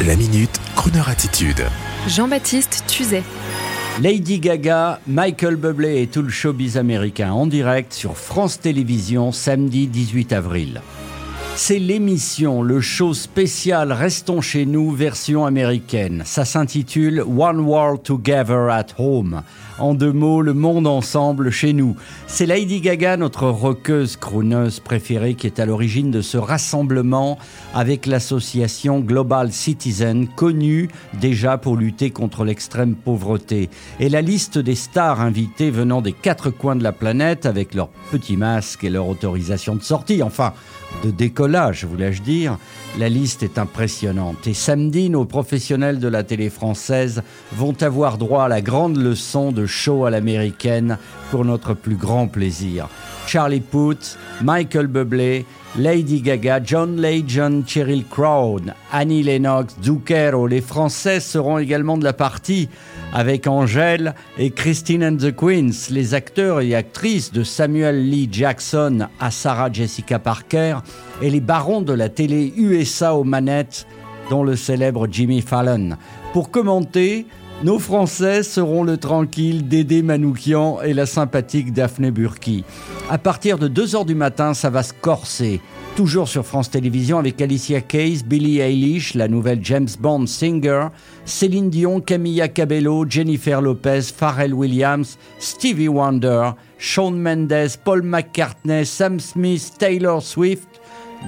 La minute, Kroneur attitude. Jean-Baptiste Tuzet. Lady Gaga, Michael Bublé et tout le showbiz américain en direct sur France Télévisions samedi 18 avril. C'est l'émission, le show spécial Restons chez nous version américaine. Ça s'intitule One World Together at Home. En deux mots, le monde ensemble chez nous. C'est Lady Gaga, notre rockeuse crooneuse préférée, qui est à l'origine de ce rassemblement avec l'association Global Citizen, connue déjà pour lutter contre l'extrême pauvreté. Et la liste des stars invitées venant des quatre coins de la planète avec leurs petits masques et leur autorisation de sortie, enfin, de décollage, voulais-je dire. La liste est impressionnante. Et samedi, nos professionnels de la télé française vont avoir droit à la grande leçon de show à l'américaine pour notre plus grand plaisir. Charlie Puth, Michael Bublé, Lady Gaga, John Legend, Cheryl Crow, Annie Lennox, Zucchero. Les Français seront également de la partie avec Angèle et Christine and the Queens, les acteurs et actrices de Samuel Lee Jackson à Sarah Jessica Parker et les barons de la télé USA aux manettes, dont le célèbre Jimmy Fallon. Pour commenter, nos Français seront le tranquille Dédé Manoukian et la sympathique Daphné Burki. À partir de 2h du matin, ça va se corser. Toujours sur France Télévisions avec Alicia Keys, Billie Eilish, la nouvelle James Bond singer, Céline Dion, Camilla Cabello, Jennifer Lopez, Pharrell Williams, Stevie Wonder, Shawn Mendes, Paul McCartney, Sam Smith, Taylor Swift.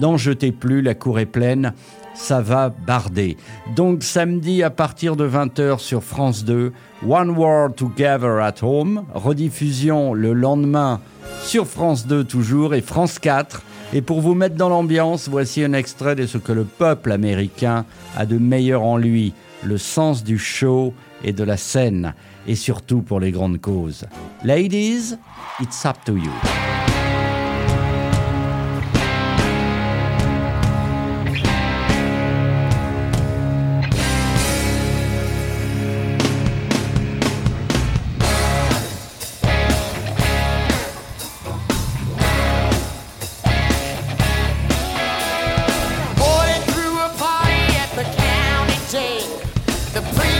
N'en jetez plus, la cour est pleine ça va barder. Donc samedi à partir de 20h sur France 2, One World Together at Home, rediffusion le lendemain sur France 2 toujours et France 4. Et pour vous mettre dans l'ambiance, voici un extrait de ce que le peuple américain a de meilleur en lui, le sens du show et de la scène, et surtout pour les grandes causes. Ladies, it's up to you. The pre-